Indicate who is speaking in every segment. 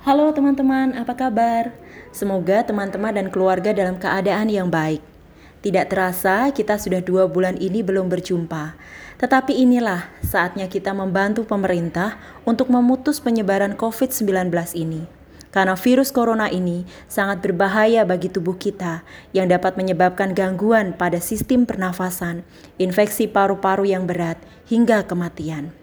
Speaker 1: Halo teman-teman, apa kabar? Semoga teman-teman dan keluarga dalam keadaan yang baik. Tidak terasa kita sudah dua bulan ini belum berjumpa. Tetapi inilah saatnya kita membantu pemerintah untuk memutus penyebaran COVID-19 ini. Karena virus corona ini sangat berbahaya bagi tubuh kita yang dapat menyebabkan gangguan pada sistem pernafasan, infeksi paru-paru yang berat, hingga kematian.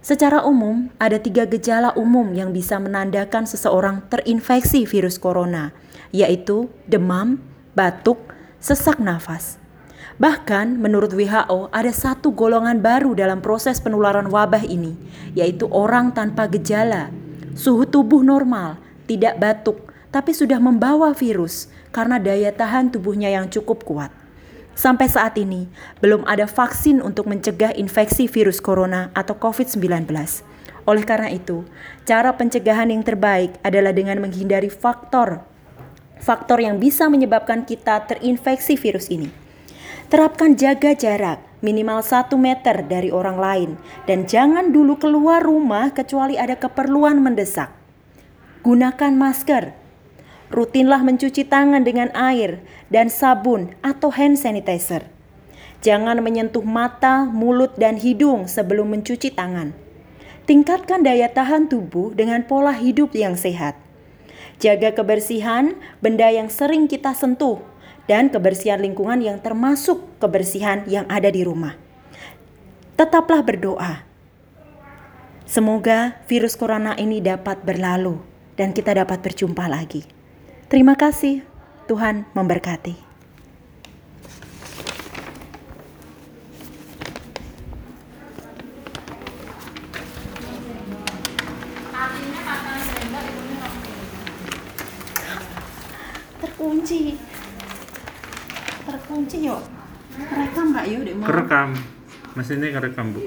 Speaker 1: Secara umum, ada tiga gejala umum yang bisa menandakan seseorang terinfeksi virus corona, yaitu demam, batuk, sesak nafas. Bahkan, menurut WHO, ada satu golongan baru dalam proses penularan wabah ini, yaitu orang tanpa gejala, suhu tubuh normal, tidak batuk, tapi sudah membawa virus karena daya tahan tubuhnya yang cukup kuat. Sampai saat ini, belum ada vaksin untuk mencegah infeksi virus corona atau COVID-19. Oleh karena itu, cara pencegahan yang terbaik adalah dengan menghindari faktor faktor yang bisa menyebabkan kita terinfeksi virus ini. Terapkan jaga jarak minimal 1 meter dari orang lain dan jangan dulu keluar rumah kecuali ada keperluan mendesak. Gunakan masker rutinlah mencuci tangan dengan air dan sabun atau hand sanitizer. Jangan menyentuh mata, mulut, dan hidung sebelum mencuci tangan. Tingkatkan daya tahan tubuh dengan pola hidup yang sehat. Jaga kebersihan benda yang sering kita sentuh dan kebersihan lingkungan yang termasuk kebersihan yang ada di rumah. Tetaplah berdoa. Semoga virus corona ini dapat berlalu dan kita dapat berjumpa lagi. Terima kasih, Tuhan memberkati. Terkunci. Terkunci yuk. Rekam nggak yuk?
Speaker 2: Kerekam. Mesinnya kerekam, Bu.